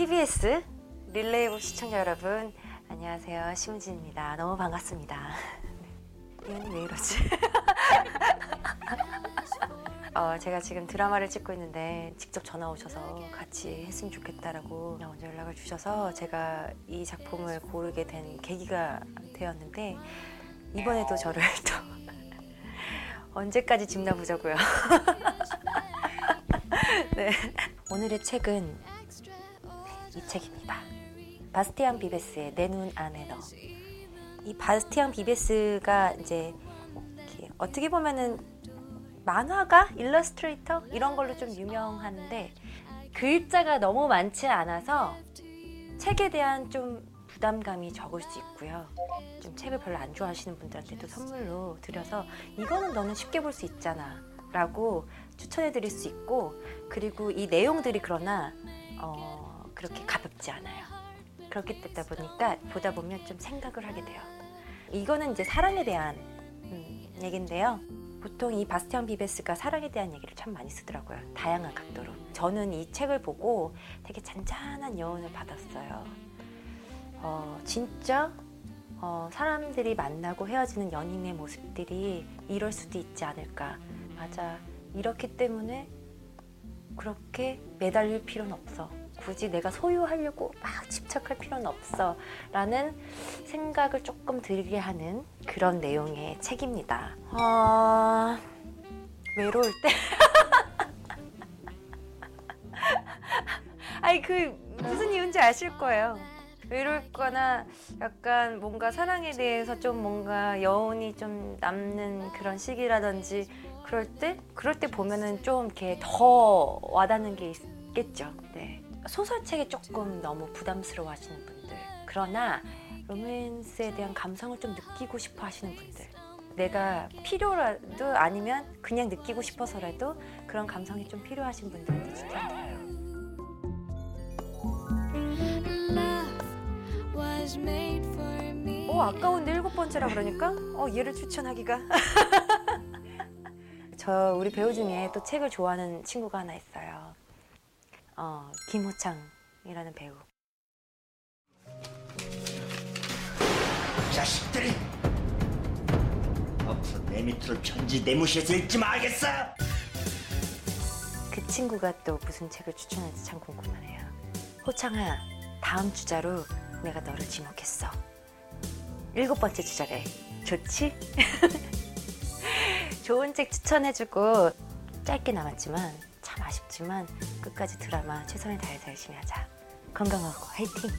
TBS 릴레이브 시청자 여러분 안녕하세요 심은진입니다. 너무 반갑습니다. 이 언니 왜 이러지? 어, 제가 지금 드라마를 찍고 있는데 직접 전화 오셔서 같이 했으면 좋겠다라고 먼저 연락을 주셔서 제가 이 작품을 고르게 된 계기가 되었는데 이번에도 저를 또 언제까지 집나 보자고요. 네. 오늘의 책은 이 책입니다. 바스티안 비베스의 내 눈 안에 너. 이 바스티안 비베스가 이제 어떻게 보면은 만화가 일러스트레이터 이런 걸로 좀 유명한데 글자가 너무 많지 않아서 책에 대한 좀 부담감이 적을 수 있고요. 좀 책을 별로 안 좋아하시는 분들한테도 선물로 드려서 이거는 너는 쉽게 볼 수 있잖아 라고 추천해 드릴 수 있고 그리고 이 내용들이 그러나 어, 그렇게 가볍지 않아요. 그렇게 되다 보니까 보다 보면 좀 생각을 하게 돼요. 이거는 이제 사랑에 대한 음, 얘긴데요. 보통 이 바스티안 비베스가 사랑에 대한 얘기를 참 많이 쓰더라고요. 다양한 각도로. 저는 이 책을 보고 되게 잔잔한 여운을 받았어요. 어, 진짜 어, 사람들이 만나고 헤어지는 연인의 모습들이 이럴 수도 있지 않을까. 맞아. 이렇기 때문에 그렇게 매달릴 필요는 없어. 굳이 내가 소유하려고 막 집착할 필요는 없어. 라는 생각을 조금 들게 하는 그런 내용의 책입니다. 어... 외로울 때? 아니, 그, 무슨 이유인지 아실 거예요. 외로울 거나 약간 뭔가 사랑에 대해서 좀 뭔가 여운이 좀 남는 그런 시기라든지 그럴 때 그럴 때 보면은 좀 이렇게 더 와닿는 게 있겠죠. 네. 소설책에 조금 너무 부담스러워 하시는 분들. 그러나 로맨스에 대한 감성을 좀 느끼고 싶어 하시는 분들. 내가 필요라도 아니면 그냥 느끼고 싶어서라도 그런 감성이 좀 필요하신 분들한테 추천드려요. 어 아까운데 일곱 번째라 그러니까 어 얘를 추천하기가 저 우리 배우 중에 또 책을 좋아하는 친구가 하나 있어요. 어 김호창이라는 배우. 자식들이! 앞으로 내 밑으로 편지 내무시해서 읽지 말겠어! 그 친구가 또 무슨 책을 추천할지 참 궁금하네요. 호창아 다음 주자로 내가 너를 지목했어. 일곱 번째 주자래 좋지? 좋은 책 추천해주고 짧게 남았지만 참 아쉽지만 끝까지 드라마 최선을 다해서 열심히 하자. 건강하고 화이팅